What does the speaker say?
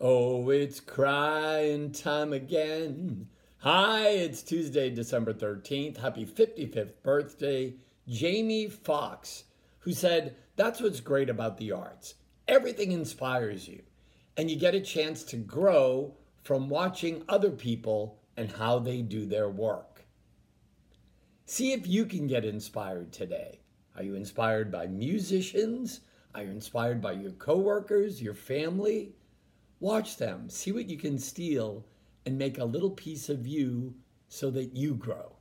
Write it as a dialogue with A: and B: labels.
A: Oh, it's crying time again. Hi, it's Tuesday, December 13th. Happy 55th birthday, Jamie Foxx, who said, That's what's great about the arts. Everything inspires you, and you get a chance to grow from watching other people and how they do their work. See if you can get inspired today. Are you inspired by musicians? Are you inspired by your coworkers, your family? Watch them, see what you can steal, and make a little piece of you so that you grow.